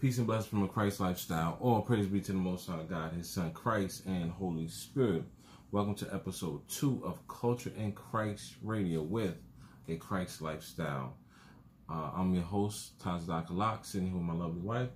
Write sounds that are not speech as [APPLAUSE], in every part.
Peace and blessings from a Christ lifestyle. All praise be to the Most High God, His Son Christ, and Holy Spirit. Welcome to episode two of Culture in Christ Radio with a Christ lifestyle. Uh, I'm your host, Tazdak Halak, sitting here with my lovely wife,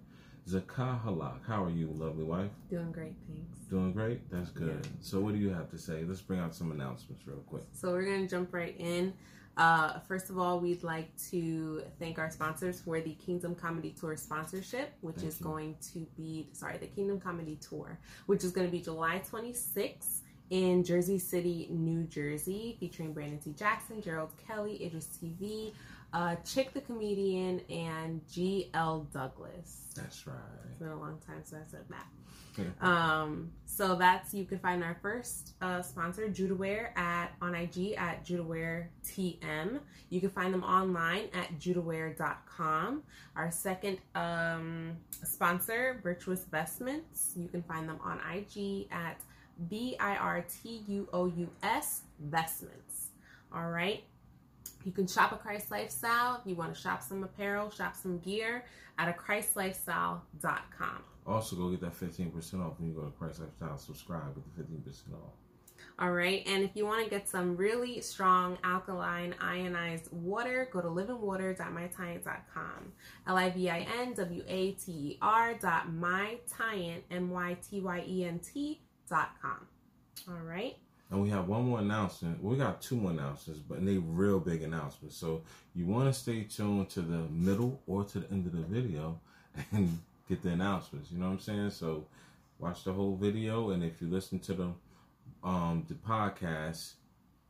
Zakah Halak. How are you, lovely wife? Doing great, thanks. Doing great? That's good. So, what do you have to say? Let's bring out some announcements real quick. So, we're going to jump right in. Uh, first of all, we'd like to thank our sponsors for the Kingdom Comedy Tour sponsorship, which Thank is you. going to be, sorry, the Kingdom Comedy Tour, which is going to be July 26th in Jersey City, New Jersey, featuring Brandon T. Jackson, Gerald Kelly, Idris TV, uh, Chick the Comedian, and G.L. Douglas. That's right. It's been a long time since I said that. Um, so that's you can find our first uh, sponsor, Judaware, at on IG at Judaware TM. You can find them online at judaware.com. Our second um, sponsor, Virtuous Vestments. You can find them on IG at B I R T U O U S Vestments. All right. You can shop a Christ Lifestyle. If you want to shop some apparel, shop some gear at a christlifestyle.com. Also, go get that 15% off when you go to Christ Lifestyle. Subscribe with the 15% off. All right, and if you want to get some really strong alkaline ionized water, go to livingwater.mytyent.com. L I V I N W A T E R dot mytyent, M Y T Y E N T dot com. All right. And we have one more announcement. We got two more announcements, but they real big announcements. So you want to stay tuned to the middle or to the end of the video [LAUGHS] and get the announcements. You know what I'm saying? So watch the whole video, and if you listen to the um the podcast,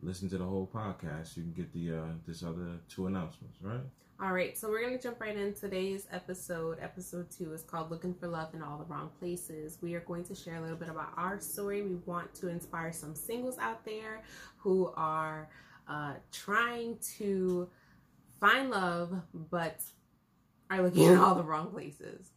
listen to the whole podcast. You can get the uh this other two announcements, right? All right, so we're to jump right in. Today's episode, episode two, is called Looking for Love in All the Wrong Places. We are going to share a little bit about our story. We want to inspire some singles out there who are uh, trying to find love but are looking in all the wrong places.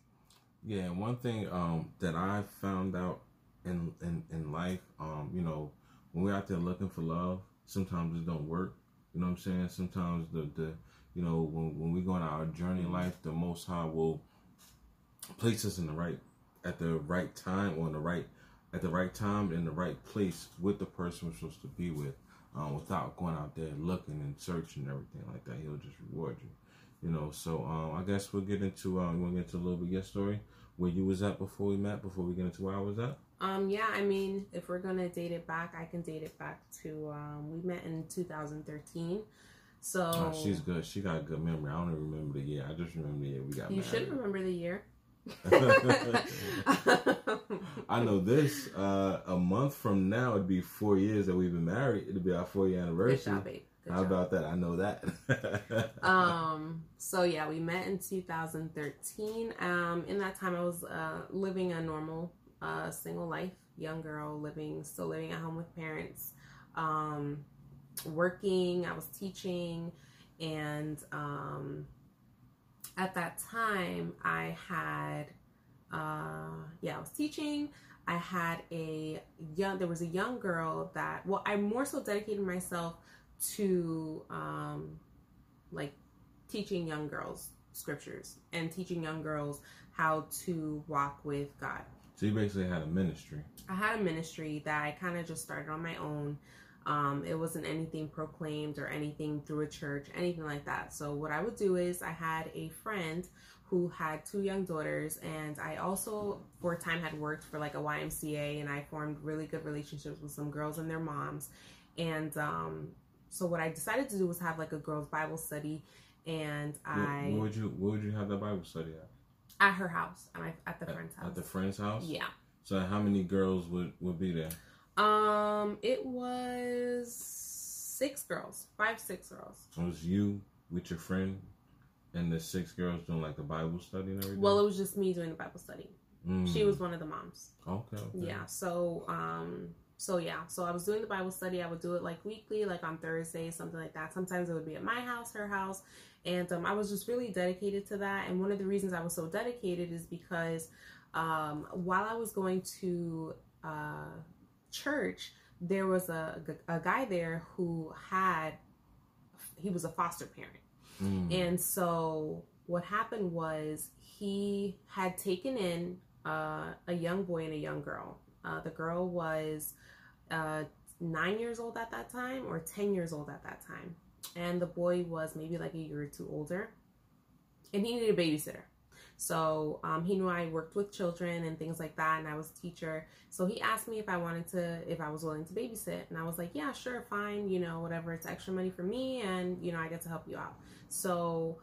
Yeah, one thing um, that I found out in, in in life, um, you know, when we're out there looking for love, sometimes it don't work. You know what I'm saying? Sometimes the the you know when when we go on our journey in life, the Most High will place us in the right at the right time or in the right at the right time in the right place with the person we're supposed to be with, um, without going out there looking and searching and everything like that. He'll just reward you. You know, so um, I guess we'll get into um, you want to get into a little bit of your story where you was at before we met, before we get into where I was at. Um, yeah, I mean, if we're gonna date it back, I can date it back to um, we met in 2013. So Oh, she's good. She got a good memory. I don't even remember the year. I just remember the year we got you married. should remember the year. [LAUGHS] [LAUGHS] I know this. Uh, a month from now, it'd be four years that we've been married. It'd be our four year Good anniversary. job, babe. Good How job. about that? I know that. [LAUGHS] um so yeah we met in 2013 um in that time i was uh living a normal uh single life young girl living still living at home with parents um working i was teaching and um at that time i had uh yeah i was teaching i had a young there was a young girl that well i more so dedicated myself to um like teaching young girls scriptures and teaching young girls how to walk with God. so you basically had a ministry. I had a ministry that I kind of just started on my own. Um, it wasn't anything proclaimed or anything through a church, anything like that. So what I would do is I had a friend who had two young daughters, and I also for a time had worked for like a YMCA, and I formed really good relationships with some girls and their moms. And um, so what I decided to do was have like a girls' Bible study, and I where would you Where would you have that Bible study at? at her house, at, my, at the At- friend's house. At the friend's house. yeah. So how many girls would would be there? Um, it was six girls, five, six girls. It was you with your friend and the six girls doing like the Bible study and everything. Well, it was just me doing the Bible study. Mm. She was one of the moms. okay. okay. Yeah. So, um, so yeah. So I was doing the Bible study. I would do it like weekly, like on Thursdays, something like that. Sometimes it would be at my house, her house, and um, I was just really dedicated to that. And one of the reasons I was so dedicated is because um, while I was going to uh, church, there was a, a guy there who had he was a foster parent. Mm. And so what happened was he had taken in uh, a young boy and a young girl. Uh, the girl was uh, nine years old at that time or 10 years old at that time. And the boy was maybe like a year or two older. And he needed a babysitter. So um, he knew I worked with children and things like that, and I was a teacher. So he asked me if I wanted to, if I was willing to babysit, and I was like, yeah, sure, fine, you know, whatever. It's extra money for me, and you know, I get to help you out. So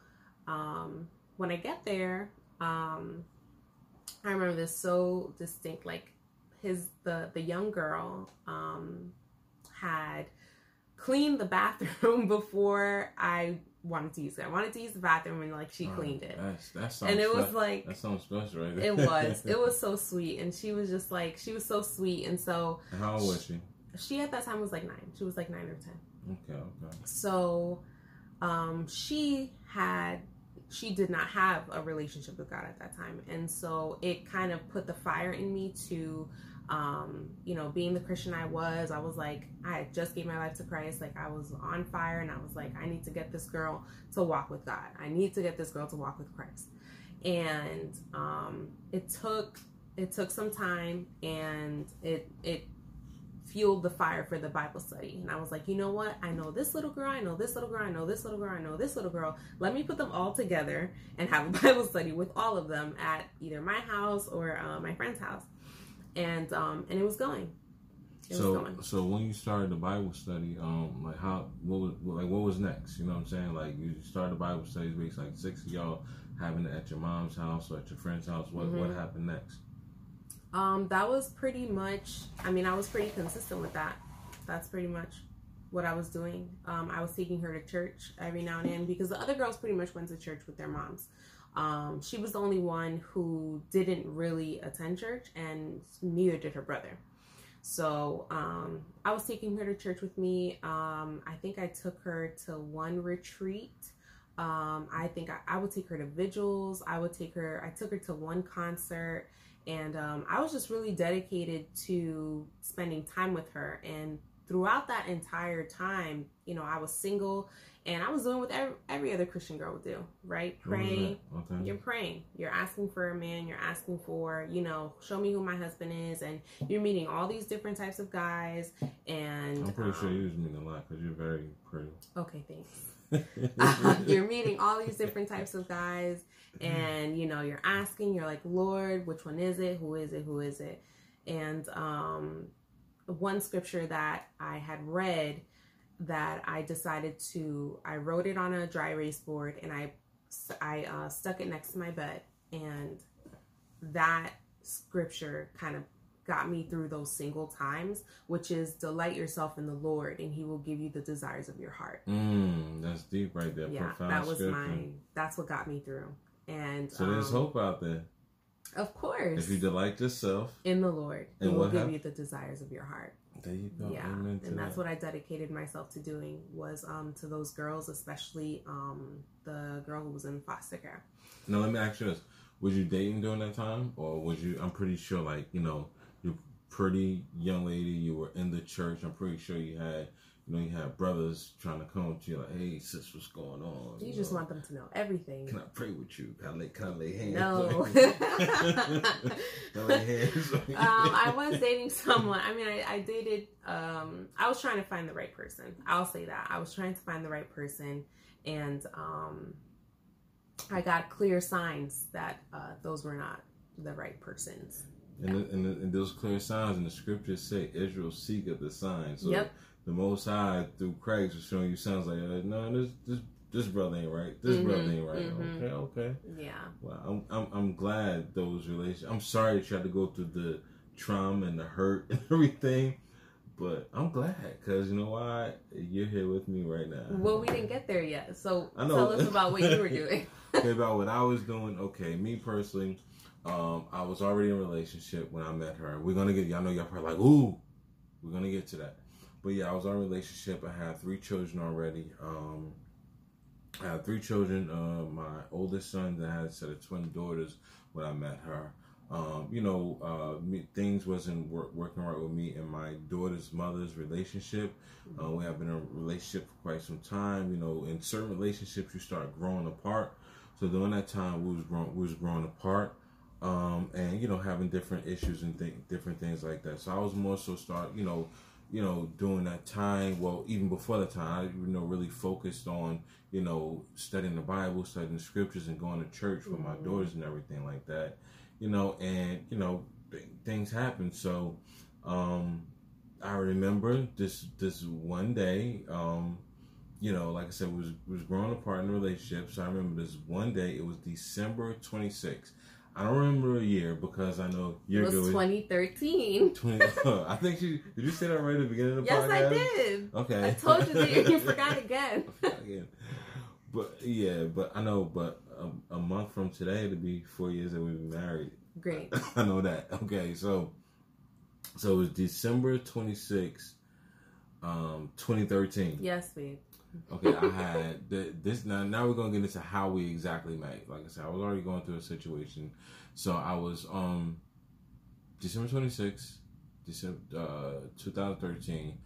um, when I get there, um, I remember this so distinct. Like his the the young girl um, had cleaned the bathroom [LAUGHS] before I wanted to use it. I wanted to use the bathroom and like she cleaned it. That's, And it was like that sounds special, right? there. it was. [LAUGHS] It was so sweet. And she was just like she was so sweet. And so And How old was she? she at that time was like nine. She was like nine or ten. Okay, okay. So um she had she did not have a relationship with God at that time. And so it kind of put the fire in me to um, you know, being the Christian I was, I was like, I just gave my life to Christ. Like I was on fire and I was like, I need to get this girl to walk with God. I need to get this girl to walk with Christ. And um it took it took some time and it it fueled the fire for the Bible study. And I was like, you know what? I know this little girl, I know this little girl, I know this little girl, I know this little girl. Let me put them all together and have a [LAUGHS] Bible study with all of them at either my house or uh, my friend's house. And um and it was going. It so, was going. so when you started the Bible study, um, like how, what was, like what was next? You know what I'm saying? Like you started the Bible study, basically like six of y'all having it at your mom's house or at your friend's house. What, what Mhm. happened next? Um, that was pretty much. I mean, I was pretty consistent with that. That's pretty much what I was doing. Um, I was taking her to church every now and then because the other girls pretty much went to church with their moms. Um, she was the only one who didn't really attend church, and neither did her brother. So um, I was taking her to church with me. Um, I think I took her to one retreat. Um, I think I, I would take her to vigils. I would take her. I took her to one concert and um, I was just really dedicated to spending time with her. And throughout that entire time, you know, I was single, and I was doing what every, every other Christian girl would do, right? What was Pray. that? Okay. You're praying. You're asking for a man. You're asking for, you know, show me who my husband is, and you're meeting all these different types of guys. And I'm pretty sure um, you was meeting a lot because you're very pretty. Okay, thanks. [LAUGHS] [LAUGHS] you're meeting all these different types of guys and you know you're asking you're like lord which one is it who is it who is it and um one scripture that i had read that i decided to i wrote it on a dry erase board and i i uh, stuck it next to my bed and that scripture kind of got me through those single times which is delight yourself in the lord and he will give you the desires of your heart Mm, that's deep right there. yeah Profound that was scripture. my that's what got me through and So there's um, hope out there. of course If you delight yourself, in the lord he will give you the desires of your heart there you go. yeah Amen and that's that. what i dedicated myself to doing was um to those girls especially um the girl who was in foster care Now let me ask you this: Was you dating during that time, or was you? I'm pretty sure, like you know, you're pretty young lady. You were in the church. I'm pretty sure you had, you know, you had brothers trying to come to you like, "Hey, sis, what's going on?" you just know, want them to know everything Can I pray with you? Can I lay, can I lay hands? No. on you? [LAUGHS] [LAUGHS] can I lay hands? um, I was dating someone. I mean, I, I dated. Um, I was trying to find the right person. I'll say that I was trying to find the right person, and um, I got clear signs that uh, those were not the right persons. And, the, and, the, and those clear signs in the scriptures say Israel seeketh the signs. So Yep. The Most High through Christ was showing you signs like, uh, no, this this this brother ain't right. This Mhm, brother ain't right. mhm. Okay, okay. Yeah. Well, I'm, I'm I'm glad those relations. I'm sorry that you had to go through the trauma and the hurt [LAUGHS] and everything, but I'm glad because you know why you're here with me right now. Well, we didn't get there yet. So tell us about what you were [LAUGHS] doing. okay, about what I was doing. Okay, me personally, um, I was already in a relationship when I met her. We're gonna get y'all know y'all probably like, ooh, we're gonna get to that. But yeah, I was in a relationship. I had three children already. Um, I had three children. Uh, my oldest son, I had a set of twin daughters when I met her. Um, you know, uh, me, things wasn't work, working right with me and my daughter's mother's relationship. Uh, we have been in a relationship for quite some time. You know, in certain relationships, you start growing apart. So during that time, we was growing, we was growing apart, um, and you know having different issues and th- different things like that. So I was more so start, you know, you know, during that time. Well, even before that time, I you know really focused on you know studying the Bible, studying the scriptures, and going to church with my Mhm. daughters and everything like that. You know, and you know th- things happen. So um, I remember this this one day. Um, you know, like I said, was was growing apart in the relationship. So I remember this one day. It was December 26th. I don't remember a year because I know It you're It was 2013. 20, [LAUGHS] [LAUGHS] I think she did. You say that right at the beginning of the Yes, podcast? I did. Okay. I told you that you [LAUGHS] forgot again. I forgot again. But yeah, but I know. But a, a month from today, it'll be four years that we've been married. Great. I know that. Okay, so so it was December 26th, um, 2013. Yes, babe. Okay, I had the, this now. Now we're gonna get into how we exactly met. Like I said, I was already going through a situation, so I was um December twenty sixth, December uh, two thousand thirteen.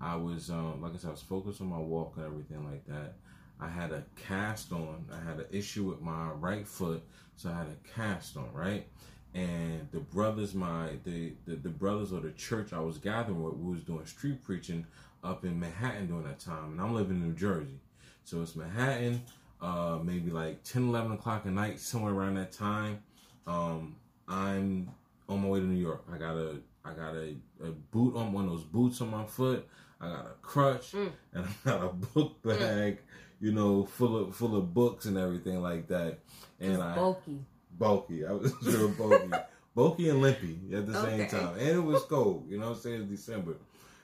I was um like I said, I was focused on my walk and everything like that. I had a cast on. I had an issue with my right foot, so I had a cast on, right? And the brothers, my the, the the brothers or the church I was gathering with, we was doing street preaching up in Manhattan during that time, and I'm living in New Jersey. So it's Manhattan, uh, maybe like 10, 11 o'clock at night, somewhere around that time. Um, I'm on my way to New York. I got a I got a, a boot on one of those boots on my foot. I got a crutch Mm. and [LAUGHS] I got a book bag, you know, full of full of books and everything like that. And I bulky. bulky. I was [LAUGHS] real bulky. bulky and limpy at the same time. And it was cold, you know what I'm saying? It's December.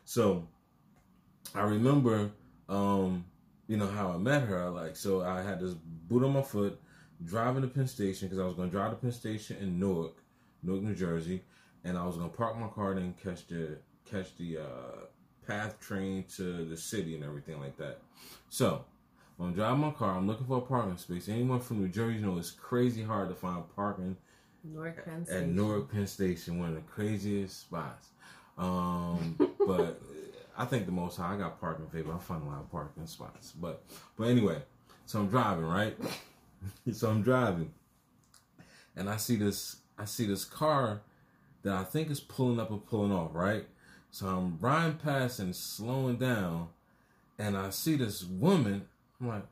So I remember um, you know, how I met her. Like so I had this boot on my foot, driving to Penn Station because I was gonna drive to Penn Station in Newark, Newark, New Jersey, and I was gonna park my car and catch the catch the uh PATH train to the city and everything like that. So when I'm driving my car, I'm looking for a parking space. Anyone from New Jersey know it's crazy hard to find parking Newark Penn at Station. Newark Penn Station, one of the craziest spots. Um, [LAUGHS] but I think the most high I got parking favor. I find a lot of parking spots. But but anyway, so I'm driving right. [LAUGHS] so I'm driving, and I see this I see this car that I think is pulling up or pulling off right. So I'm riding past and slowing down, and I see this woman. I'm like,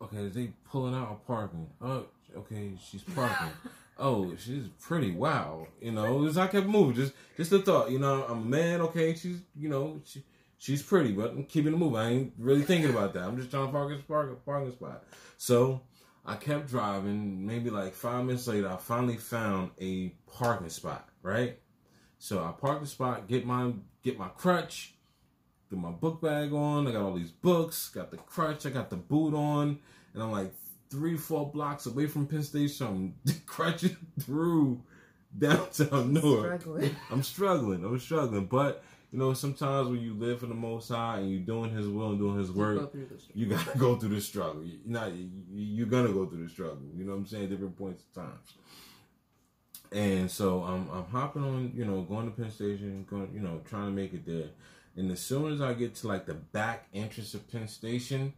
okay, is they pulling out or parking? Oh, okay, she's parking. [LAUGHS] oh, she's pretty. Wow, you know, as I kept moving, just just the thought, you know, I'm a man. Okay, she's you know she, she's pretty, but I'm keeping the move. I ain't really thinking about that. I'm just trying to park a park, parking spot. So I kept driving. Maybe like five minutes later, I finally found a parking spot. Right. So I park the spot, get my get my crutch, get my book bag on. I got all these books, got the crutch, I got the boot on, and I'm like three, four blocks away from Penn Station. [LAUGHS] I'm crutching through downtown Newark. Struggling. [LAUGHS] I'm struggling. I'm struggling. But you know, sometimes when you live for the Most High and you're doing His will and doing His work, the you gotta go through the struggle. You not you- you're gonna go through the struggle. You know what I'm saying? Different points of times. And so I'm I'm hopping on, you know, going to Penn Station, going, you know, trying to make it there. And as soon as I get to like the back entrance of Penn Station,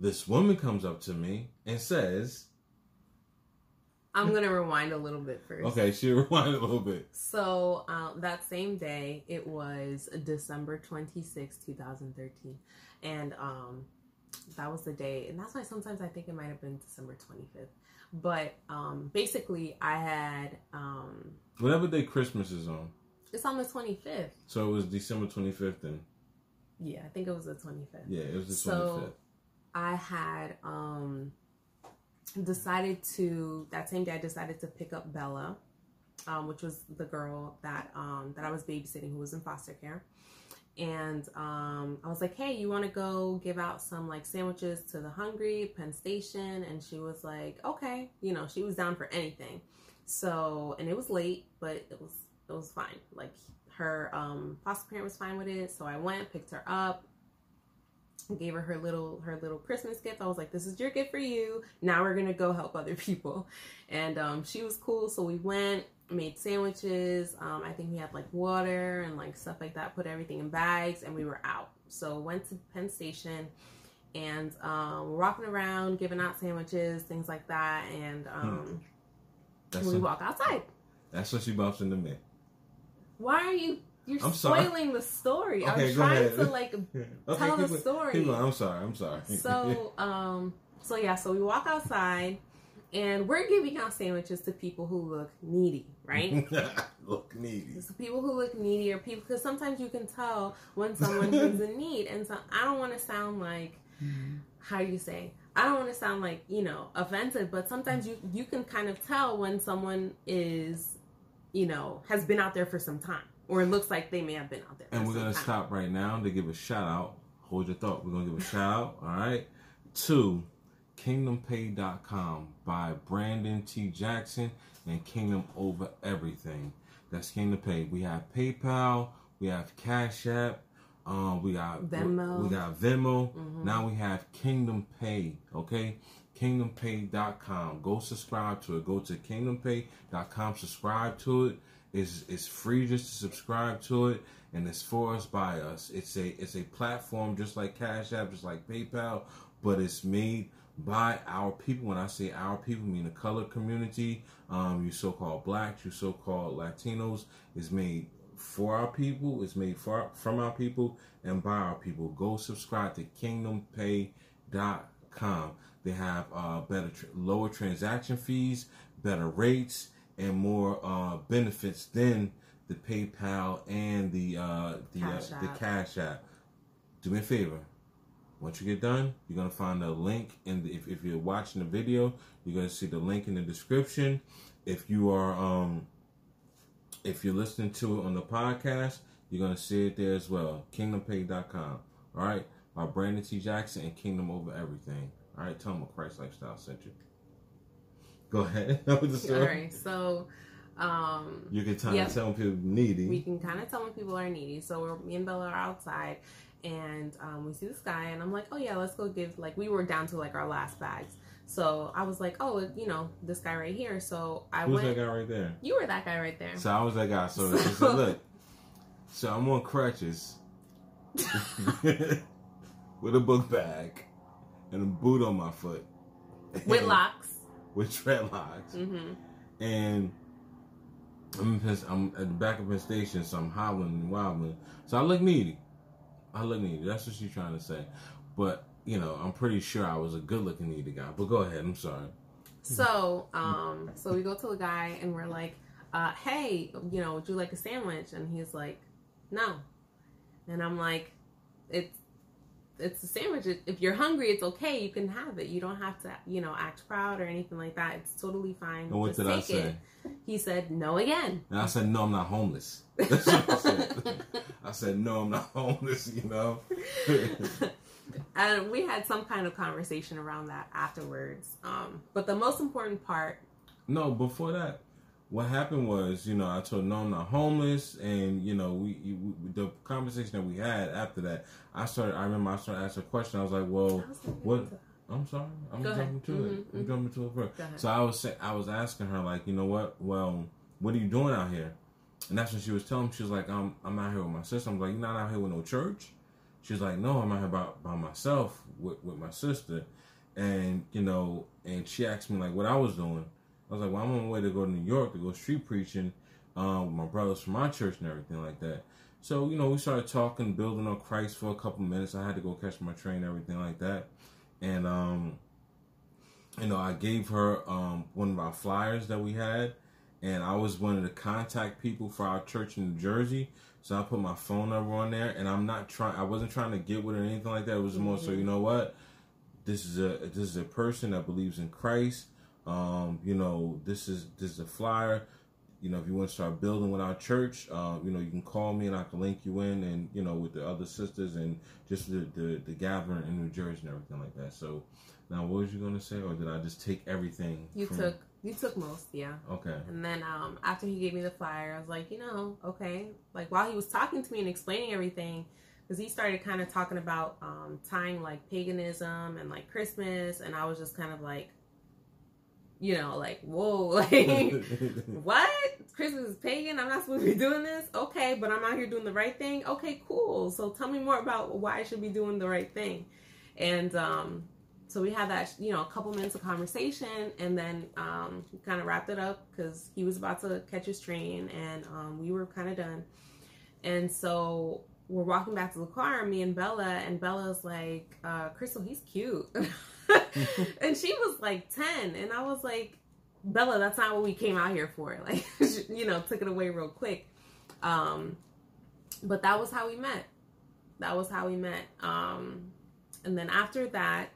this woman comes up to me and says, I'm gonna rewind a little bit first. "Okay, she [LAUGHS] rewind a little bit." So um, that same day, it was December 26, 2013. And um, that was the day. And that's why sometimes I think it might have been December 25th. But um, basically, I had, um, Whatever day Christmas is on, it's on the 25th. so it was December 25th. Then Yeah, I think it was the 25th. yeah, it was the So I had um, decided to, that same day, I decided to pick up Bella. Um, which was the girl that um, that I was babysitting who was in foster care. And um, I was like, hey, you want to go give out some like sandwiches to the hungry Penn Station? And she was like, okay, you know, she was down for anything. So, and it was late, but it was it was fine. Like her um, foster parent was fine with it. So I went, picked her up, gave her her little her little Christmas gift. I was like, "This is your gift for you. Now we're gonna go help other [LAUGHS] people." And um, she was cool, so we went, made sandwiches. Um, I think we had like water and like stuff like that. Put everything in bags, and we were out. So went to Penn Station, and um, we're walking around giving out sandwiches, things like that, and Hmm. um, That's we a- walk outside. That's when she bumps into me. Why are you? You're I'm sorry. spoiling the story. Okay, I'm go trying ahead. to like [LAUGHS] Okay, tell the story. keep going. I'm sorry. I'm sorry. so [LAUGHS] um so yeah so we walk outside and we're giving out sandwiches to people who look needy right [LAUGHS] look needy. so people who look needy or people because sometimes you can tell when someone is in need and so i don't want to sound like how do you say i don't want to sound like you know offensive but sometimes you you can kind of tell when someone is you know has been out there for some time or it looks like they may have been out there And we're gonna time. stop right now to give a shout out. Hold your thought. We're gonna give a shout out, all right, to KingdomPay.com by Brandon T. Jackson and Kingdom Over Everything. That's Kingdom Pay. We have PayPal, we have Cash App, um, we got Venmo. we got Venmo. Mhm. Now we have Kingdom Pay. Okay, KingdomPay.com. Go subscribe to it. Go to KingdomPay.com. Subscribe to it. It's, it's free just to subscribe to it, and it's for us by us. It's a it's a platform just like Cash App, just like PayPal, but it's made by our people. When I say our people, I mean the color community. Um, you so-called blacks, you so-called Latinos. is made for our people. It's made for from our people and by our people. Go subscribe to KingdomPay.com. They have uh, better, lower transaction fees, better rates, and more uh, benefits than the PayPal and the uh, the Cash uh, the App. Cash App. Do me a favor. Once you get done, you're gonna find a link in the, if, if you're watching the video, you're gonna see the link in the description. If you are um if you're listening to it on the podcast, you're gonna see it there as well. KingdomPay.com. All right, by Brandon T. Jackson and Kingdom Over Everything. All right, tell them what Christ Lifestyle sent you. Go ahead. [LAUGHS] That was the story. all right so um You can tell, Yep. tell people needy. we can kind of tell when people are needy. So we're, me and Bella are outside, and um, we see this guy, and I'm like, oh yeah, let's go give. Like we were down to like our last bags, so I was like, oh, you know, this guy right here. So I Who's went. that guy right there? You were that guy right there. So I was that guy. So, So- said, look. [LAUGHS] So I'm on crutches [LAUGHS] with a book bag and a boot on my foot. With locks. [LAUGHS] With dreadlocks. hmm And I'm, Penn- I'm at the back of Penn Station, so I'm hobbling and wobbling. So I look needy. I look needy. That's what she's trying to say. But, you know, I'm pretty sure I was a good looking needy guy. But go ahead. I'm sorry. So, um, so we go to the guy and we're like, uh, "Hey, you know, would you like a sandwich?" And he's like, "No," and I'm like, "It's it's a sandwich. If- you're hungry, it's okay. You can have it. You don't have to, you know, act proud or anything like that. It's totally fine. And what Just did I say? it." He said, "No again." And I said, no, I'm not homeless. [LAUGHS] [LAUGHS] That's what I said. I said, no, I'm not homeless, you know? [LAUGHS] and we had some kind of conversation around that afterwards. Um, but the most important part, No, before that, what happened was, you know, I told no, I'm not homeless, and you know, we, we the conversation that we had after that, I started. I remember I started asking a question. I was like, well, was what? I'm sorry, I'm Go ahead. jumping to it. Mhm, I'm mhm. jumping to it first. So I was say, I was asking her like, you know what? Well, what are you doing out here? And that's when she was telling me. She was like, I'm I'm out here with my sister. I'm like, you're not out here with no church. She was like, no, I'm out here by, by myself with, with my sister. And, you know, and she asked me like what I was doing. I was like, well, I'm on my way to go to New York to go street preaching um, with my brothers from my church and everything like that. So, you know, we started talking, building on Christ for a couple minutes. I had to go catch my train and everything like that. And, um, you know, I gave her um, one of our flyers that we had. And I was wanting to contact people for our church in New Jersey. So I put my phone number on there. And I'm not trying, I wasn't trying to get with her or anything like that. It was more so, you know what? This is a this is a person that believes in Christ. Um, you know, this is this is a flyer. You know, if you want to start building with our church, uh, you know, you can call me and I can link you in, and you know, with the other sisters and just the the, the gathering in New Jersey and everything like that. So, now what was you gonna say, or did I just take everything? you from- took you took most, yeah. Okay. And then um, after he gave me the flyer, I was like, you know, okay. Like while he was talking to me and explaining everything, because he started kind of talking about um, tying like paganism and like Christmas, and I was just kind of like, you know, like whoa, [LAUGHS] like [LAUGHS] what? Christmas is pagan. I'm not supposed to be doing this. Okay, but I'm out here doing the right thing. Okay, cool. So tell me more about why I should be doing the right thing. And um, so we had that, you know, a couple minutes of conversation, and then um, kind of wrapped it up because he was about to catch his train, and um, we were kind of done. And so we're walking back to the car, me and Bella, and Bella's like, uh, "Crystal, he's cute," [LAUGHS] [LAUGHS] and she was like ten, and I was like, "Bella, that's not what we came out here for." [LAUGHS] Like, you know, took it away real quick. Um, but that was how we met. That was how we met. Um, and then after that,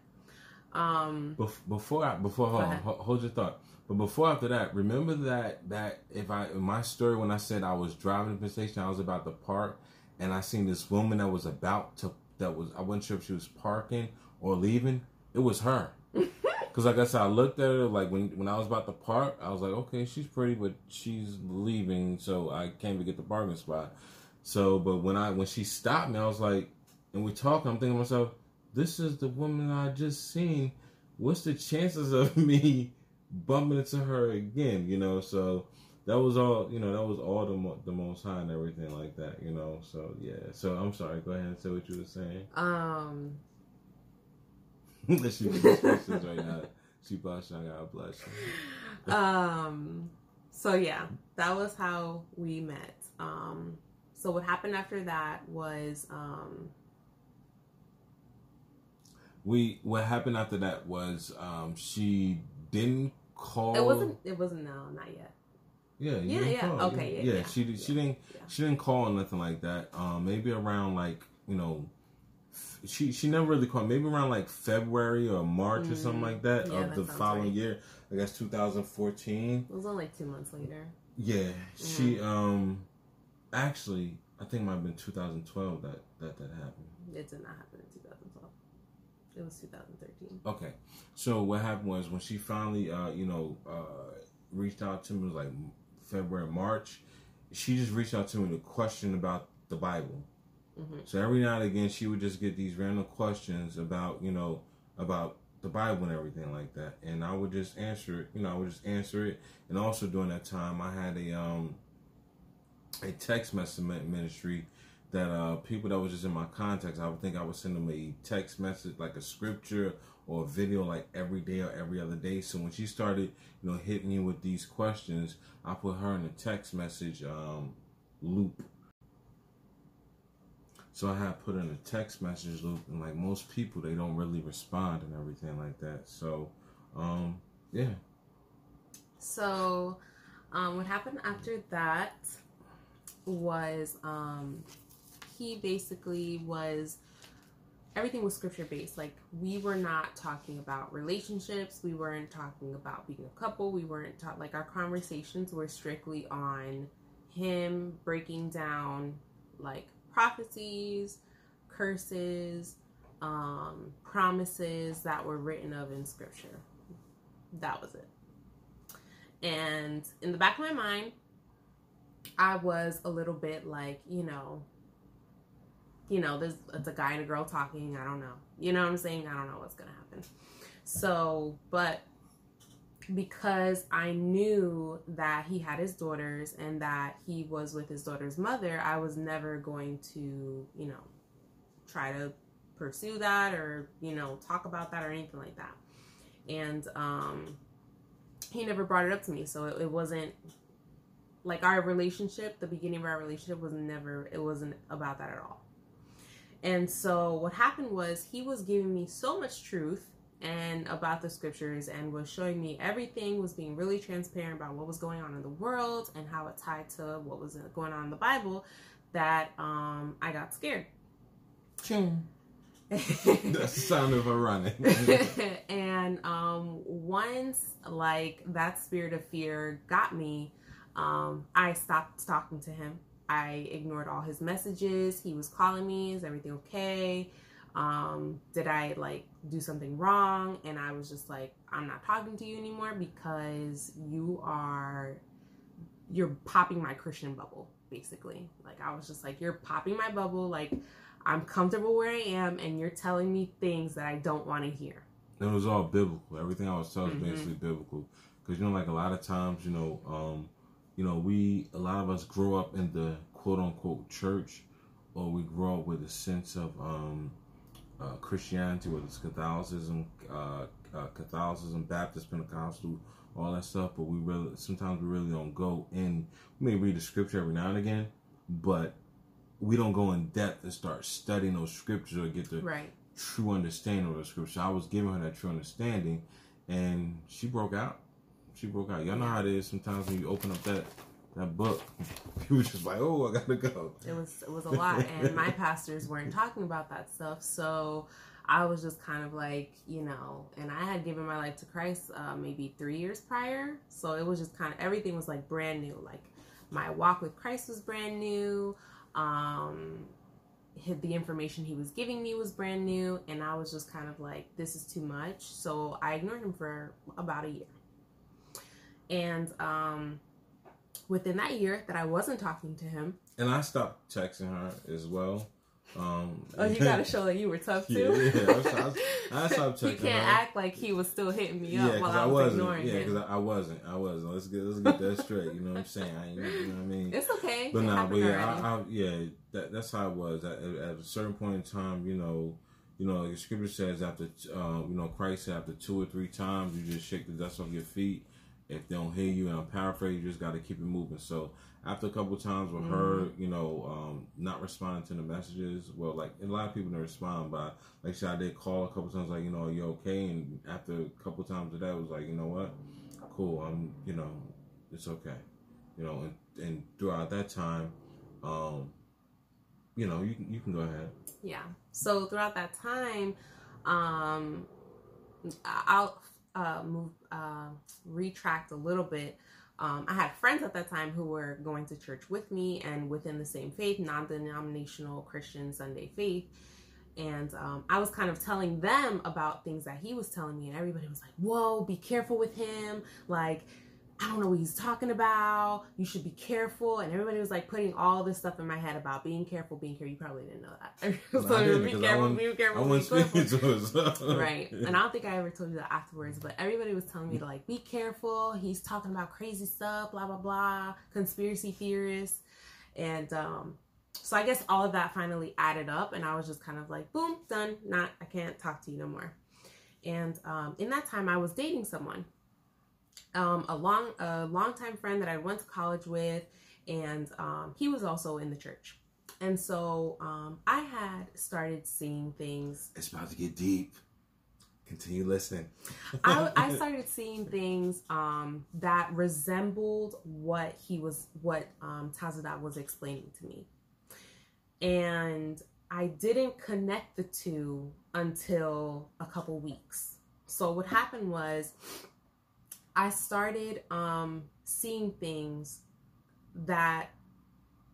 um, before I, before hold, on, hold your thought. But before after that, remember that that if I my story when I said I was driving to the station, I was about to park, and I seen this woman that was about to that was I wasn't sure if she was parking or leaving. It was her. [LAUGHS] Cause like I said, I looked at her like when when I was about to park, I was like, okay, she's pretty, but she's leaving, so I can't even get the parking spot. So, but when I when she stopped me, I was like, and we talking, I'm thinking to myself, this is the woman I just seen. What's the chances of [LAUGHS] me bumping into her again? You know, so that was all. You know, that was all the the most high and everything like that. You know, so yeah. So I'm sorry. Go ahead and say what you were saying. Um. [LAUGHS] she questions right now. She blushing. God bless you. um. So yeah, that was how we met. Um so what happened after that was um we what happened after that was um she didn't call It wasn't it wasn't no, not yet. Yeah, yeah, yeah. Call. Okay, yeah, yeah. yeah. She she didn't she didn't call or nothing like that. Um, maybe around like you know, she she never really called. Maybe around like February or March mm. or something like that of the following right. year. I guess 2014. It was only like two months later. Yeah, mm. she um actually, I think it might have been 2012 that that that happened. It did not happen in 2012. It was 2013. Okay, so what happened was when she finally, uh, you know, uh, reached out to me, it was like February, March. She just reached out to me to question about the Bible. Mm-hmm. So every now and again, she would just get these random questions about, you know, about the Bible and everything like that, and I would just answer it. You know, I would just answer it. And also during that time, I had a um a text message ministry that uh, people that was just in my contacts, I would think I would send them a text message like a scripture or a video like every day or every other day. So when she started, you know, hitting me with these questions, I put her in a text message um, loop. So I had put in a text message loop, and like most people, they don't really respond and everything like that. So, um, yeah. So, um, what happened after that? was um he basically was everything was scripture based like we were not talking about relationships we weren't talking about being a couple we weren't taught like our conversations were strictly on him breaking down like prophecies curses um promises that were written of in scripture that was it and in the back of my mind I was a little bit like, you know, you know, there's it's a guy and a girl talking. I don't know. You know what I'm saying? I don't know what's gonna happen. So, but because I knew that he had his daughters and that he was with his daughter's mother, I was never going to, you know, try to pursue that or, you know, talk about that or anything like that. And um he never brought it up to me, so it, it wasn't like our relationship, the beginning of our relationship was never, it wasn't about that at all. And so what happened was he was giving me so much truth and about the scriptures and was showing me everything was being really transparent about what was going on in the world and how it tied to what was going on in the Bible that um, I got scared. [LAUGHS] That's the sound of a running. [LAUGHS] and um, once like that spirit of fear got me, um, I stopped talking to him. I ignored all his messages. He was calling me, is everything okay? Um, did I like do something wrong? And I was just like, I'm not talking to you anymore because you are, you're popping my Christian bubble, basically. Like, I was just like, you're popping my bubble. Like, I'm comfortable where I am, and you're telling me things that I don't want to hear. It was all biblical. Everything I was telling mm-hmm. was basically biblical. Because, you know, like a lot of times, you know, um, you know, we a lot of us grow up in the quote unquote church, or we grow up with a sense of um, uh, Christianity, whether it's Catholicism, uh, uh, Catholicism, Baptist, Pentecostal, all that stuff. But we really sometimes we really don't go in. We may read the scripture every now and again, but we don't go in depth and start studying those scriptures or get the Right. true understanding of the scripture. I was giving her that true understanding, and she broke out. She broke out. Y'all know how it is. Sometimes when you open up that that book, [LAUGHS] He was just like, "Oh, I gotta go." It was it was a lot, and my [LAUGHS] pastors weren't talking about that stuff, so I was just kind of like, you know, and I had given my life to Christ uh, maybe three years prior, so it was just kind of everything was like brand new. Like my walk with Christ was brand new. Um, the information he was giving me was brand new, and I was just kind of like, this is too much. So I ignored him for about a year, and um, within that year that I wasn't talking to him. And I stopped texting her as well. Um, Oh, you gotta [LAUGHS] show that you were tough too. yeah, I stopped- [LAUGHS] I stopped You can't act like he was still hitting me up Yeah, while I I, was ignoring Yeah, him. because I, I wasn't. I wasn't. Let's get let's get that straight. You know what I'm saying? I, you know what I mean? It's okay. But it nah, but yeah. I, I, yeah, that, that's how it was. At, at a certain point in time, you know, you know, the scripture says after, um, you know, Christ said after two or three times, you just shake the dust off your feet. If they don't hear you, and I'm paraphrasing, you just got to keep it moving. So after a couple of times with her, Mm-hmm. you know, um, not responding to the messages, well, like a lot of people didn't respond, but like I said, I did call a couple times, like, you know, are you okay? And after a couple times of that, it was like, you know what, cool, I'm, you know, it's okay, you know, and, and throughout that time, um, you know, you you can go ahead. Yeah. So throughout that time, um, I'll uh, move, uh, retract a little bit. Um, I had friends at that time who were going to church with me and within the same faith, non-denominational Christian Sunday faith. And um, I was kind of telling them about things that he was telling me, and everybody was like, "Whoa, be careful with him! Like, I don't know what he's talking about. You should be careful." And everybody was like putting all this stuff in my head about being careful, being careful. You probably didn't know that. [LAUGHS] So I didn't, be I careful, be I careful, be careful. right. [LAUGHS] And I don't think I ever told you that afterwards, but everybody was telling me to like be careful. He's talking about crazy stuff, blah blah blah, conspiracy theorists, and um, so I guess all of that finally added up, and I was just kind of like, boom, done. Not, I can't talk to you no more. And um, in that time, I was dating someone, um, a long, a longtime friend that I went to college with, and um, he was also in the church. And so um, I had started seeing things it's about to get deep. Continue listening. [LAUGHS] I, I [LAUGHS] started seeing things um, that resembled what he was, what um, Tazadat was explaining to me, and I didn't connect the two until a couple weeks. So what happened was, I started um, seeing things that,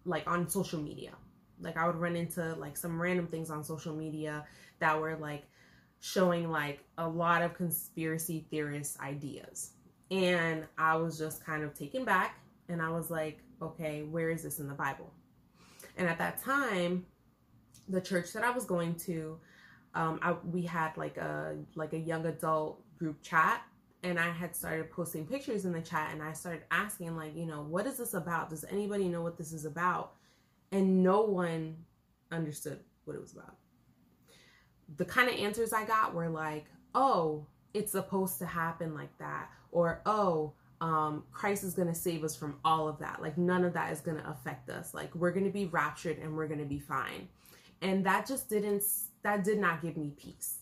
like on social media, like I would run into like some random things on social media that were like showing like a lot of conspiracy theorist ideas. And I was just kind of taken back and I was like, okay, where is this in the Bible? And at that time, the church that I was going to, um, I, we had like a like a young adult group chat, and I had started posting pictures in the chat, and I started asking like, you know, what is this about? Does anybody know what this is about? And no one understood what it was about the kind of answers I got were like, oh, it's supposed to happen like that. Or, oh, um, Christ is going to save us from all of that. Like, none of that is going to affect us. Like, we're going to be raptured and we're going to be fine. And that just didn't, that did not give me peace.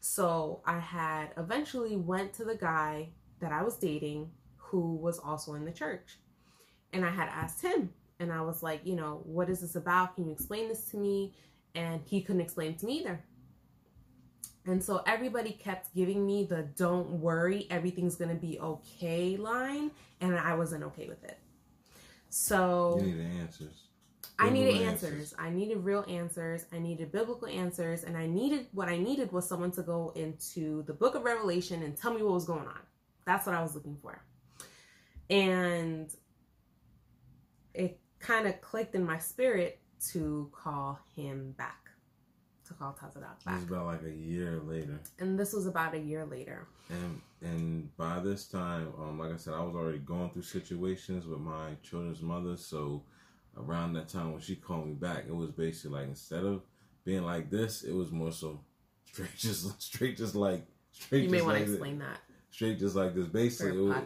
So I had eventually went to the guy that I was dating who was also in the church. And I had asked him, and I was like, you know, what is this about? Can you explain this to me? And he couldn't explain to me either. And so everybody kept giving me the don't worry, everything's to be okay line. And I wasn't okay with it. So You need answers. I needed Biblical answers. I needed real answers. I needed biblical answers. And I needed what I needed was someone to go into the book of Revelation and tell me what was going on. That's what I was looking for. And it kind of clicked in my spirit to call him back, to call Tazadat It back. was about like a year later, And this was about a year later. and and by this time, um, like I said, I was already going through situations with my children's mother. So around that time when she called me back, it was basically like instead of being like this, it was more so [LAUGHS] straight just straight just like straight. You may just want to like explain that. Straight just like this. Basically, was-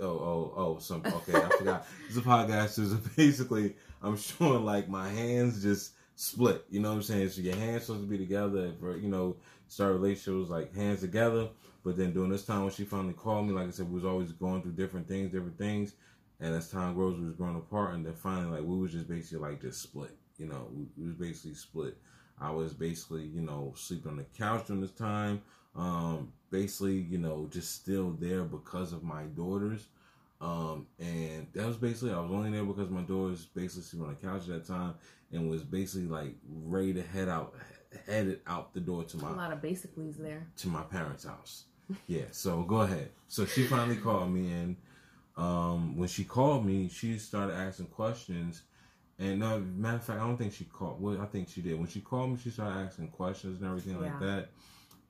Oh, oh, oh, some okay, I forgot. [LAUGHS] It's a podcast. So basically, I'm showing like my hands just split. You know what I'm saying? So your hands supposed to be together for you know start a relationship was like hands together. But then during this time when she finally called me, like I said, we was always going through different things, different things. And as time grows, we was growing apart, and then finally, like we was just basically like just split. You know, we, we was basically split. I was basically, you know, sleeping on the couch during this time. Um, basically, you know, just still there because of my daughters. Um, and that was basically I was only there because my daughters basically sleeping on the couch at that time and was basically like ready to head out headed out the door to my A lot of basicallys there. to my parents' house. Yeah, so go ahead. So she finally called me, and um, when she called me, she started asking questions. And no, matter of fact, I don't think she called. Well, I think she did. When she called me, she started asking questions and everything like that.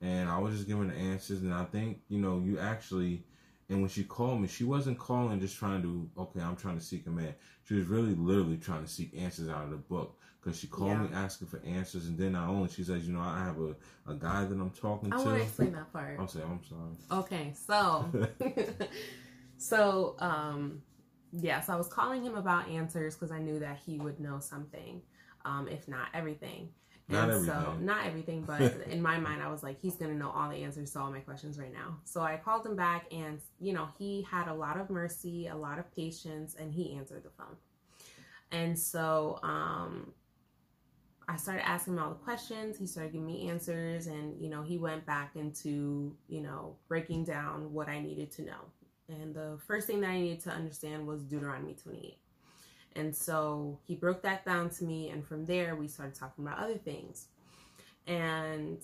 And I was just giving the answers. And I think you know, you actually. And when she called me, she wasn't calling just trying to, okay, I'm trying to seek a man. She was really literally trying to seek answers out of the book. Because she called Yeah. me asking for answers. And then not only, she says, you know, I have a, a guy that I'm talking to. I want to explain that part. I'll say, I'm sorry. Okay, so [LAUGHS] [LAUGHS] so um yeah, so I was calling him about answers because I knew that he would know something, um, if not everything. Not and so everything. not everything, but [LAUGHS] in my mind I was like, he's gonna know all the answers to all my questions right now. So I called him back and you know, he had a lot of mercy, a lot of patience, and he answered the phone. And so um I started asking him all the questions. He started giving me answers, and you know, he went back into you know breaking down what I needed to know. And the first thing that I needed to understand was Deuteronomy 28. And so he broke that down to me, and from there we started talking about other things. And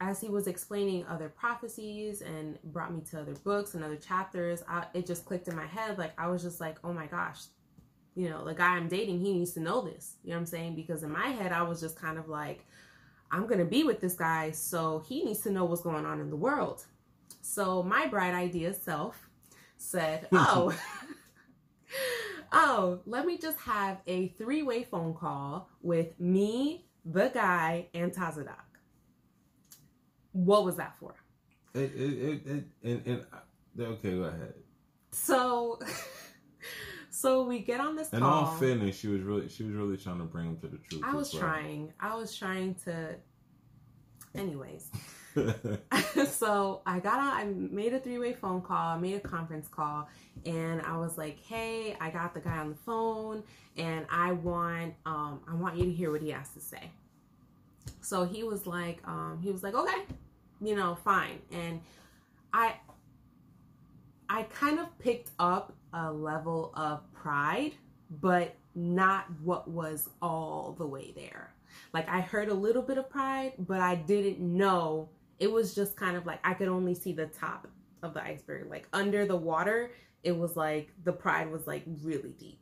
as he was explaining other prophecies and brought me to other books and other chapters, I, it just clicked in my head. Like I was just like, oh my gosh, you know, the guy I'm dating, he needs to know this. You know what I'm saying? Because in my head, I was just kind of like, I'm going to be with this guy, so he needs to know what's going on in the world. So my bright idea self said, oh, [LAUGHS] oh, let me just have a three way phone call with me, the guy, and Tazadak. What was that for? It, it, it, it and, and uh, okay, go ahead. So, [LAUGHS] so we get on this call. all fairness, she was really she was really trying to bring him to the truth. I was well. trying. I was trying to. Anyways, [LAUGHS] [LAUGHS] so I got on. I made a three-way phone call. I made a conference call, and I was like, "Hey, I got the guy on the phone, and I want, um, I want you to hear what he has to say." So he was like, um, he was like, "Okay, you know, fine," and I, I kind of picked up a level of pride, but not what was all the way there. Like I heard a little bit of pride, but I didn't know. It was just kind of like I could only see the top of the iceberg. Like under the water, it was like the pride was like really deep.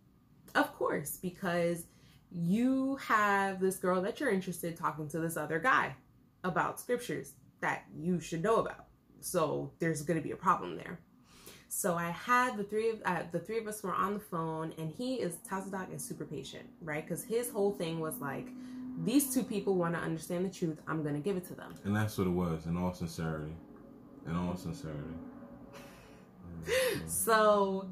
Of course, because you have this girl that you're interested talking to this other guy about scriptures that you should know about. So there's going to be a problem there. So I had the three of uh, the three of us were on the phone, and he is Tazadak is super patient, right? Because his whole thing was like, these two people want to understand the truth. I'm gonna give it to them. and that's what it was. In all sincerity, in all sincerity. [LAUGHS] So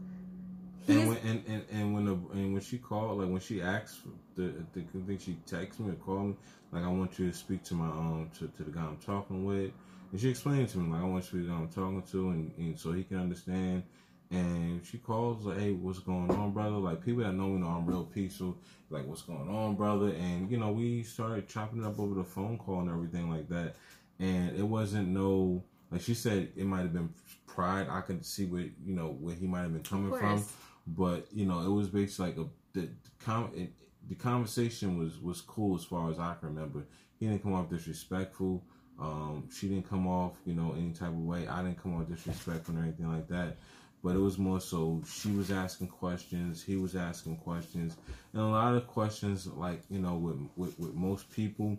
And when and, and, and when the and when she called, like when she asked, the the I think she texted me or called me, like I want you to speak to my um to, to the guy I'm talking with, and she explained to me like I want you to to I'm talking to, and, and so he can understand. And she calls like, "Hey, what's going on, brother?" Like people that know me know I'm real peaceful. Like, what's going on, brother? And you know, we started chopping it up over the phone call and everything like that. And it wasn't no like she said it might have been pride. I could see where you know where he might have been coming from but you know it was basically like a the the, com- it, the conversation was was cool as far as I can remember. He didn't come off disrespectful. Um, she didn't come off you know any type of way. I didn't come off disrespectful or anything like that. But it was more so she was asking questions, he was asking questions, and a lot of questions like you know with with, with most people,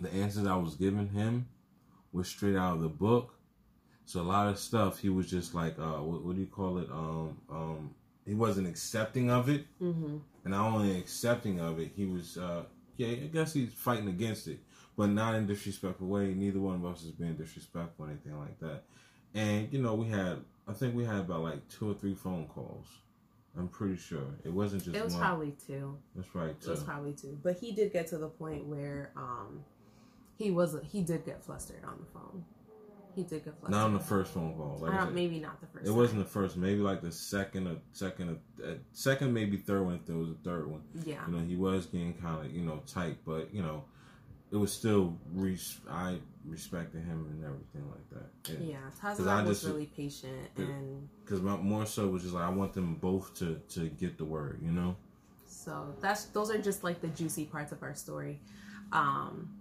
the answers I was giving him was straight out of the book. So a lot of stuff he was just like, uh, what, what do you call it? Um, um, he wasn't accepting of it, hmm and not only accepting of it, he was, uh, yeah, I guess he's fighting against it. But not in disrespectful way. Neither one of us is being disrespectful or anything like that. And you know, we had I think we had about like two or three phone calls. I'm pretty sure it wasn't just. It was one. probably two. That's right. It was probably two. But he did get to the point where um he was he did get flustered on the phone. He did get flustered. Not on the first phone call. Like I I said. maybe not the first. It time. wasn't the first, maybe like the second or second or uh, second, maybe third one if there was a third one. Yeah. You know, he was getting kind of you know tight, but you know, it was still I respected him and everything like that. Yeah, I was just- really patient, Yeah. and Because more so was just like I want them both to to get the word. You know. so that's those are just like the juicy parts of our story. Um,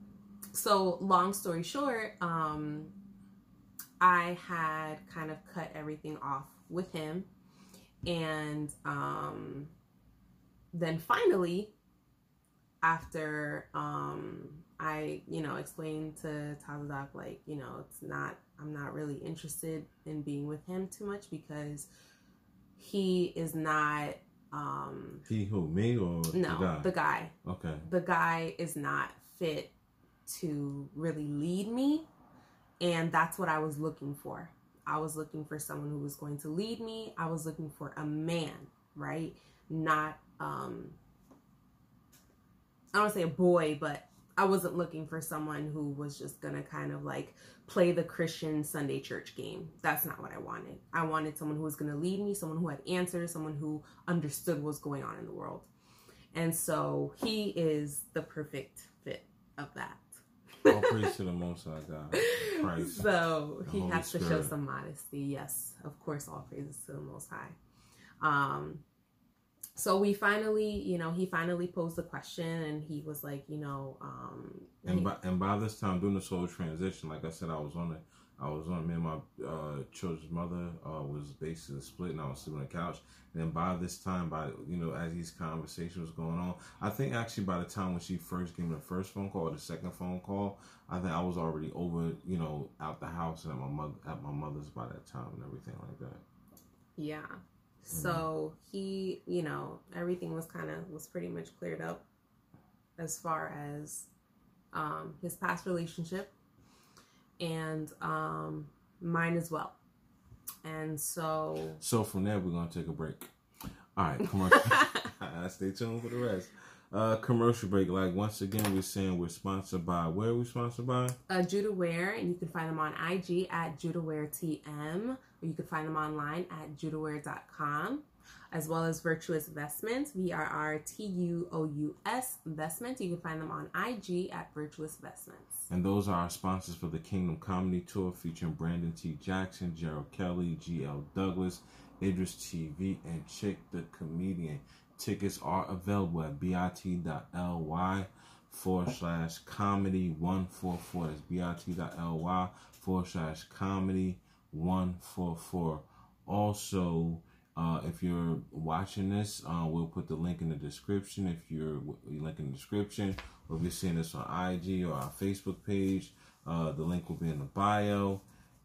so long story short, um, I had kind of cut everything off with him, and um, then finally, after um, I you know explained to Tazadak like you know it's not I'm not really interested in being with him too much because he is not um He who me or no the guy? the guy okay. the guy is not fit to really lead me and that's what i was looking for i was looking for someone who was going to lead me i was looking for a man right not um i don't want to say a boy but i wasn't looking for someone who was just gonna kind of like play the christian sunday church game that's not what i wanted i wanted someone who was gonna lead me someone who had answers someone who understood what was going on in the world and so he is the perfect fit of that. All praise to the Most High God, Christ. [LAUGHS] So he Holy has to show some modesty. Yes, of course, all praises to the Most High. Um, so we finally, you know, he finally posed the question, and he was like, you know, um, And by and by this time, during this whole transition, like I said, I was on it. I was on me and my uh, children's mother uh, was basically split, and I was sitting on the couch. And then by this time, by you know, as these conversations was going on, I think actually by the time when she first gave me the first phone call or the second phone call, I think I was already over, you know, out the house and at my mother at my mother's by that time and everything like that. Yeah. So he, you know, everything was kind of was pretty much cleared up as far as um, his past relationship and um, mine as well. And so, So from there, we're gonna take a break. All right, commercial. [LAUGHS] [LAUGHS] Stay tuned for the rest. Uh, commercial break. Like once again, we're saying we're sponsored by. Where are we sponsored by? uh, Judah Ware, and you can find them on IG at JudahWareTM, or you can find them online at JudahWare.com, as well as Virtuous Investments, V R R T U O U S Investments. You can find them on IG at Virtuous Investments. And those are our sponsors for the Kingdom Comedy Tour featuring Brandon T. Jackson, Gerald Kelly, G.L. Douglas, Idris TV, and Chick the Comedian. Tickets are available at bit.ly forward slash comedy 144. That's bit.ly forward slash comedy 144. Also, uh, if you're watching this, uh, we'll put the link in the description. If you're link in the description, or if you're seeing this on IG or our Facebook page, uh, the link will be in the bio.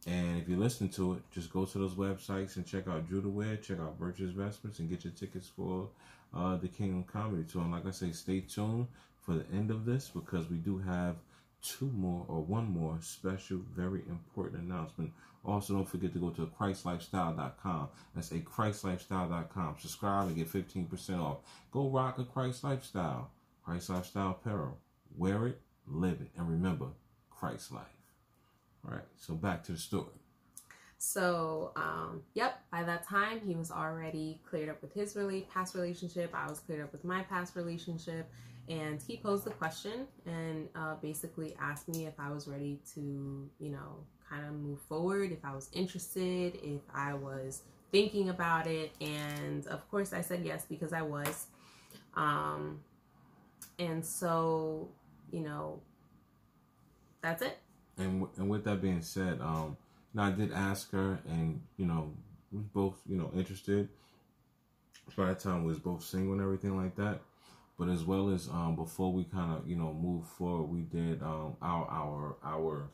And if you listen to it, just go to those websites and check out Judah Wear, check out Virtuous Investments, and get your tickets for uh, the Kingdom Comedy Tour. And like I say, stay tuned for the end of this because we do have two more or one more special, very important announcement. Also, don't forget to go to ChristLifestyle.com. That's a ChristLifestyle.com. Subscribe and get 15% off. Go rock a Christ Lifestyle. Christ Lifestyle apparel. Wear it, live it, and remember, Christ life. All right, so back to the story. So, um, yep, by that time he was already cleared up with his really past relationship. I was cleared up with my past relationship, and he posed the question and uh, basically asked me if I was ready to, you know, kind of move forward, if I was interested, if I was thinking about it, and of course I said yes because I was. Um, and so, you know, that's it. And and with that being said, um, now I did ask her, and you know, we both you know interested. By that time, we was both single and everything like that. But as well as um, before we kind of you know move forward, we did um, our our our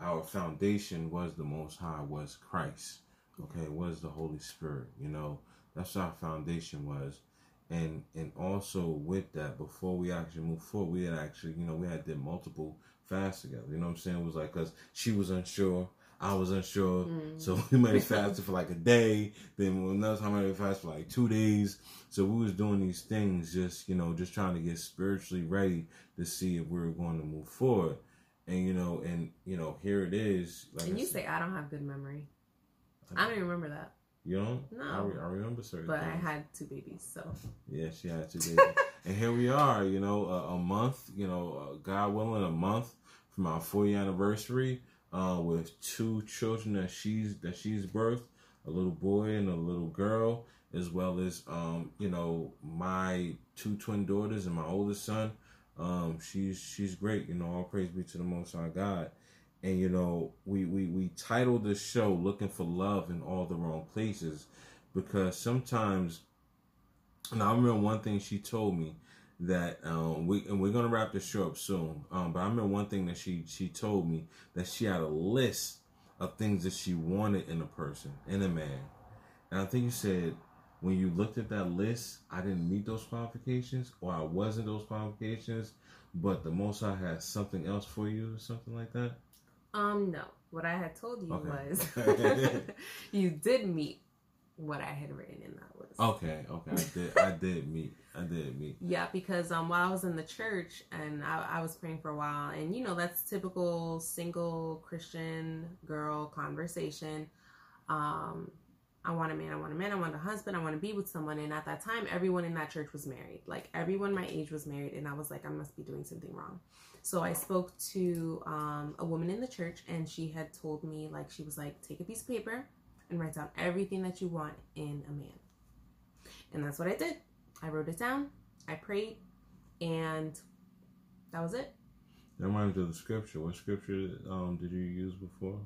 our foundation was the Most High, was Christ. Okay, was the Holy Spirit. You know, that's our foundation was. And and also with that, before we actually move forward, we had actually, you know, we had did multiple fast together. You know what I'm saying? It was like because she was unsure, I was unsure, mm. so [LAUGHS] we might have fasted for like a day. Then another time I might fasted for like two days. So we was doing these things, just you know, just trying to get spiritually ready to see if we were going to move forward. And you know, and you know, here it is. Like and you said, say I don't have good memory. I don't even remember that. You don't? No. I, re- I remember certain But things. I had two babies, so. Yeah, she had two [LAUGHS] babies. and here we are, you know, a, a month, you know, uh, God willing, a month from our four year anniversary uh, with two children that she's that she's birthed, a little boy and a little girl, as well as um, you know my two twin daughters and my oldest son. Um, she's she's great, you know. All praise be to the Most High God and you know we we we titled the show looking for love in all the wrong places because sometimes and i remember one thing she told me that um, we and we're gonna wrap the show up soon um, but i remember one thing that she she told me that she had a list of things that she wanted in a person in a man and i think you said when you looked at that list i didn't meet those qualifications or i wasn't those qualifications but the most i had something else for you or something like that um, no. What I had told you okay. was [LAUGHS] [LAUGHS] you did meet what I had written in that list. Okay, okay, I did. I did meet. I did meet. [LAUGHS] Yeah, because um, while I was in the church and I, I was praying for a while, and you know that's typical single Christian girl conversation. Um, I want a man, I want a man, I want a husband, I want to be with someone. And at that time, everyone in that church was married. Like everyone my age was married, and I was like, I must be doing something wrong. So I spoke to um, a woman in the church, and she had told me, like, she was like, take a piece of paper and write down everything that you want in a man. And that's what I did. I wrote it down, I prayed, and that was it. That reminds me of the scripture. What scripture um, did you use before?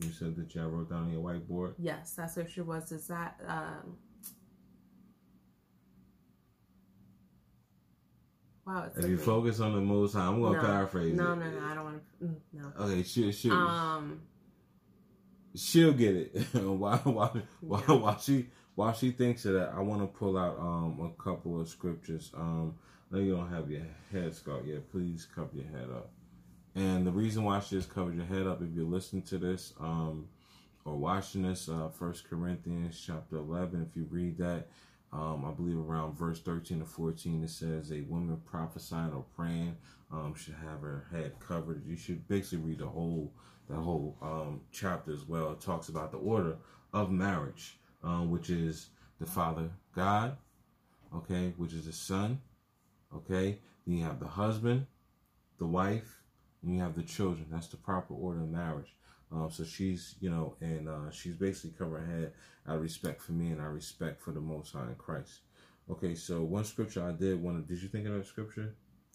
You said that you wrote down on your whiteboard. Yes, that scripture was is that um, Wow, if you focus on the Most High, I'm gonna no, paraphrase no, it. No, no, no, I don't want to. Mm, no. Okay, she, she, um, she'll get it. while, while, while, yeah. while she, while she thinks of that, I want to pull out um a couple of scriptures. Um, no, you don't have your head scarred yet. Please cover your head up. And the reason why she just covered your head up, if you're listening to this, um, or watching this, uh, First Corinthians chapter 11, if you read that, um, I believe around verse 13 to 14, it says a woman prophesying or praying um, should have her head covered. You should basically read the whole the whole um, chapter as well. It talks about the order of marriage, um, which is the Father God, okay, which is the Son, okay. Then you have the husband, the wife, and you have the children. That's the proper order of marriage. Um, so she's, you know, and uh, she's basically covering her head out of respect for me and our respect for the Most High in Christ. Okay, so one scripture I did want to. Did you think of that scripture?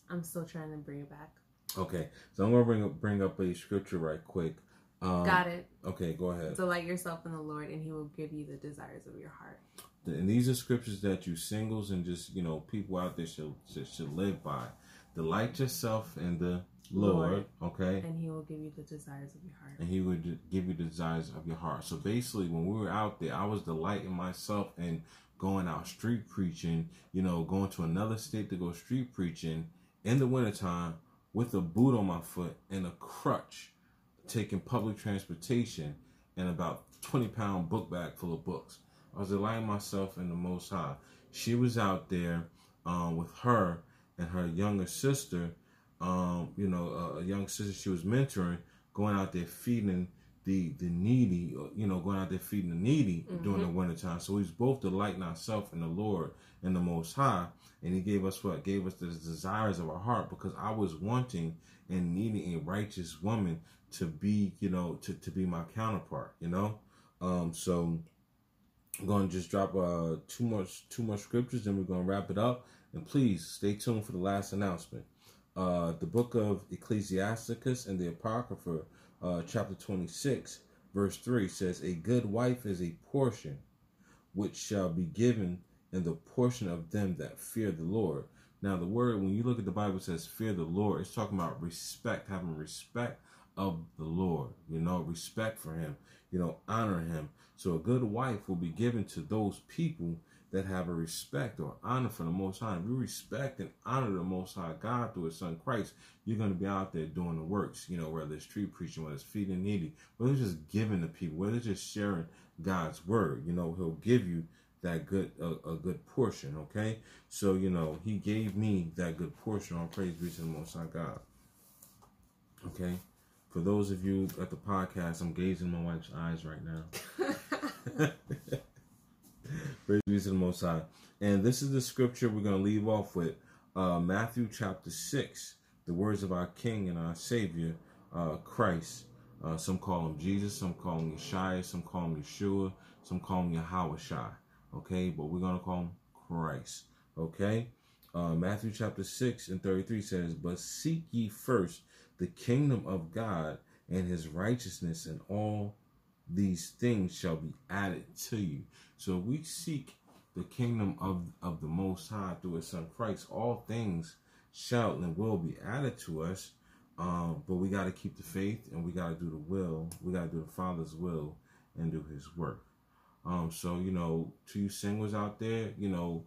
I'm still trying to bring it back. Okay, so I'm gonna bring up bring up a scripture right quick. Um, Got it. Okay, go ahead. Delight yourself in the Lord, and He will give you the desires of your heart. And these are scriptures that you singles and just you know people out there should should, should live by. Delight yourself in the Lord, okay? And he will give you the desires of your heart. And he would give you the desires of your heart. So basically, when we were out there, I was delighting myself in going out street preaching, you know, going to another state to go street preaching in the wintertime with a boot on my foot and a crutch, taking public transportation and about 20 pound book bag full of books. I was delighting myself in the Most High. She was out there um, with her and her younger sister um, you know, a, a, young sister she was mentoring, going out there feeding the the needy, you know, going out there feeding the needy mm-hmm. during the wintertime. So he's both delighting ourselves in the Lord and the Most High. And he gave us what? Gave us the desires of our heart because I was wanting and needing a righteous woman to be, you know, to, to be my counterpart, you know? Um, so I'm gonna just drop uh two more two more scriptures, then we're gonna wrap it up. And please stay tuned for the last announcement uh, the book of Ecclesiasticus and the Apocrypha, uh, chapter 26, verse 3 says, A good wife is a portion which shall be given in the portion of them that fear the Lord. Now, the word, when you look at the Bible, says fear the Lord. It's talking about respect, having respect of the Lord, you know, respect for Him, you know, honor Him. So, a good wife will be given to those people that have a respect or honor for the Most High. If you respect and honor the Most High God through His Son Christ, you're going to be out there doing the works. You know, whether it's street preaching, whether it's feeding needy, whether it's just giving to people, whether it's just sharing God's word. You know, He'll give you that good a, a, good portion. Okay, so you know He gave me that good portion. All praise be to the Most High God. Okay, for those of you at the podcast, I'm gazing my wife's eyes right now. [LAUGHS] [LAUGHS] Praise be to the Most High. And this is the scripture we're going to leave off with uh, Matthew chapter 6, the words of our King and our Savior, uh, Christ. Uh, some call him Jesus, some call him Yeshua, some call him Yeshua, some call him Yahweh Okay, but we're going to call him Christ. Okay, uh, Matthew chapter 6 and 33 says, But seek ye first the kingdom of God and his righteousness, and all these things shall be added to you. So we seek the kingdom of, of the Most High through His Son Christ. All things shall and will be added to us. Um, but we got to keep the faith and we got to do the will. We got to do the Father's will and do His work. Um, so you know, to you singers out there, you know,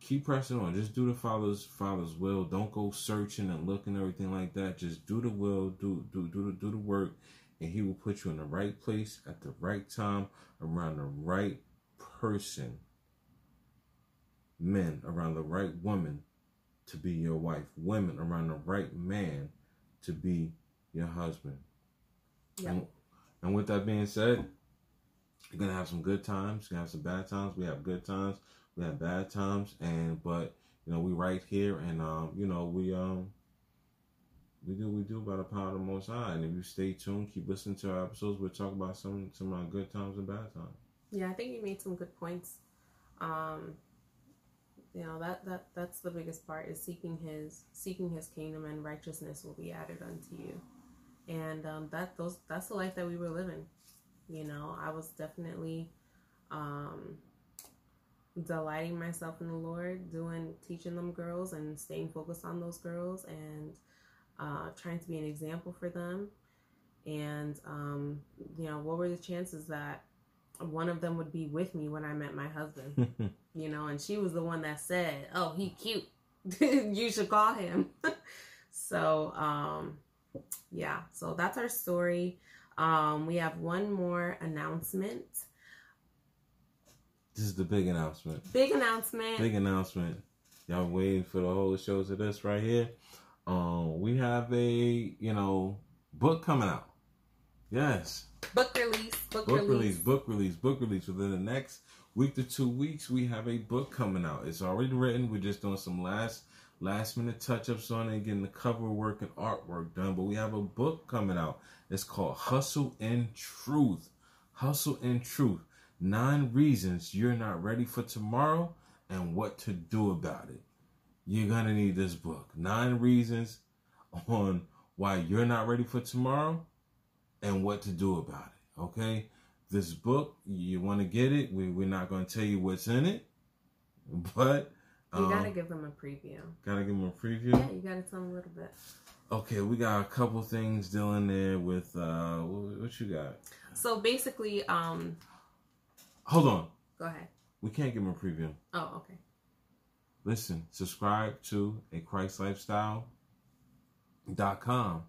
keep pressing on. Just do the Father's Father's will. Don't go searching and looking everything like that. Just do the will. Do do do the do the work, and He will put you in the right place at the right time around the right person, men around the right woman to be your wife, women around the right man to be your husband. Yep. And, and with that being said, you're gonna have some good times, you're gonna have some bad times. We have good times, we have bad times, and but you know, we right here and um, you know, we um we do we do by the power of the most high. And if you stay tuned, keep listening to our episodes, we'll talk about some some of our good times and bad times. Yeah, I think you made some good points. Um, you know that that that's the biggest part is seeking his seeking his kingdom and righteousness will be added unto you, and um, that those that's the life that we were living. You know, I was definitely um, delighting myself in the Lord, doing teaching them girls and staying focused on those girls and uh, trying to be an example for them. And um, you know, what were the chances that one of them would be with me when I met my husband, [LAUGHS] you know, and she was the one that said, "Oh, he cute. [LAUGHS] you should call him." [LAUGHS] so, um, yeah, so that's our story. Um, we have one more announcement. This is the big announcement. Big announcement. Big announcement. Y'all waiting for the whole shows of this right here. Um, we have a you know book coming out. Yes. Book release. Book, book release. release. Book release. Book release. Within the next week to two weeks, we have a book coming out. It's already written. We're just doing some last last minute touch ups on it, getting the cover work and artwork done. But we have a book coming out. It's called Hustle and Truth. Hustle and Truth. Nine reasons you're not ready for tomorrow and what to do about it. You're gonna need this book. Nine reasons on why you're not ready for tomorrow and what to do about it. Okay, this book you want to get it. We we're not going to tell you what's in it, [LAUGHS] but um, you gotta give them a preview. Gotta give them a preview. Yeah, you gotta tell them a little bit. Okay, we got a couple things dealing there with uh what, what you got? So basically, um Hold on. Go ahead. We can't give them a preview. Oh, okay. Listen, subscribe to a Christ Lifestyle dot com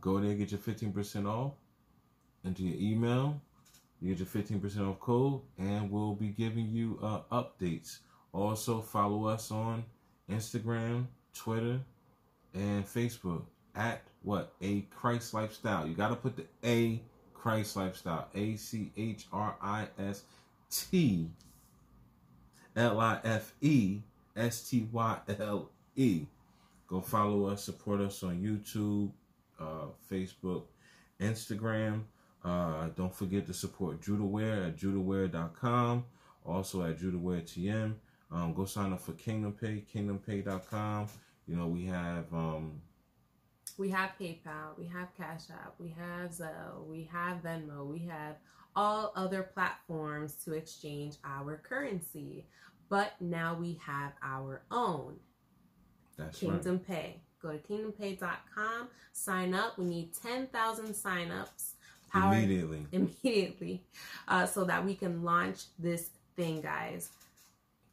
Go there, get your 15% off. Enter your email. You get your 15% off code, and we'll be giving you uh, updates. Also, follow us on Instagram, Twitter, and Facebook at what? A Christ Lifestyle. You got to put the A Christ Lifestyle. A C H R I S T L I F E S T Y L E. Go follow us, support us on YouTube, uh, Facebook, Instagram. Uh, don't forget to support Judaware at judaware.com. Also at Judaware Um, go sign up for Kingdom Pay, kingdompay.com. You know, we have um, we have PayPal, we have Cash App, we have Zelle, we have Venmo, we have all other platforms to exchange our currency. But now we have our own. That's Kingdom right. Pay. Go to kingdompay.com, sign up. We need 10,000 signups. Powered immediately. Immediately. Uh, so that we can launch this thing, guys.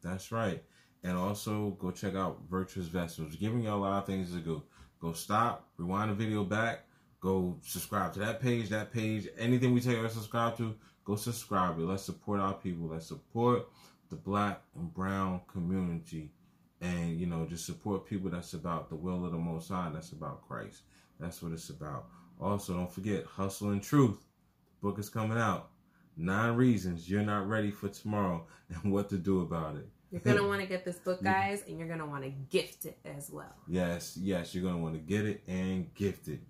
That's right. And also go check out Virtuous Vessels. Giving you a lot of things to go. Go stop, rewind the video back, go subscribe to that page, that page, anything we tell you to subscribe to, go subscribe. Let's support our people. Let's support the black and brown community. And you know, just support people that's about the will of the most high, that's about Christ. That's what it's about. Also, don't forget Hustle and Truth. The book is coming out. Nine reasons you're not ready for tomorrow [LAUGHS] and what to do about it. You're gonna [LAUGHS] want to get this book, guys, and you're gonna want to gift it as well. Yes, yes, you're gonna want to get it and gift it.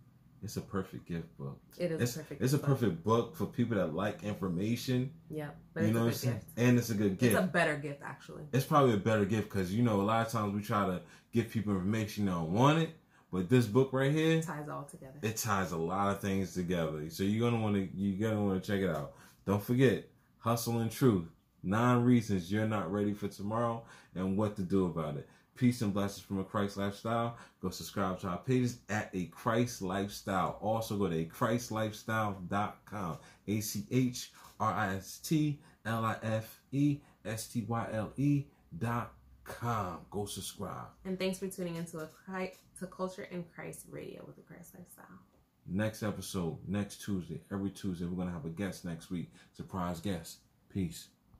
It's a perfect gift book. It is It's, a perfect. it's a book. perfect book for people that like information. Yeah, but you it's know a what I'm good saying? gift. And it's a good gift. It's a better gift, actually. it's probably a better gift because you know a lot of times we try to give people information they don't want it, but this book right here, It ties all together. it ties a lot of things together. So you're gonna want to you're gonna want to check it out. Don't forget, hustle and truth. Nine reasons you're not ready for tomorrow and what to do about it. Peace and blessings from a Christ lifestyle. Go subscribe to our pages at a Christ lifestyle. Also go to a christlifestyle.com. A C H R I S T L I F E S T Y L E dot com. Go subscribe. And thanks for tuning into a Christ, to Culture and Christ Radio with the Christ Lifestyle. Next episode, next Tuesday, every Tuesday, we're going to have a guest next week. Surprise guest. Peace.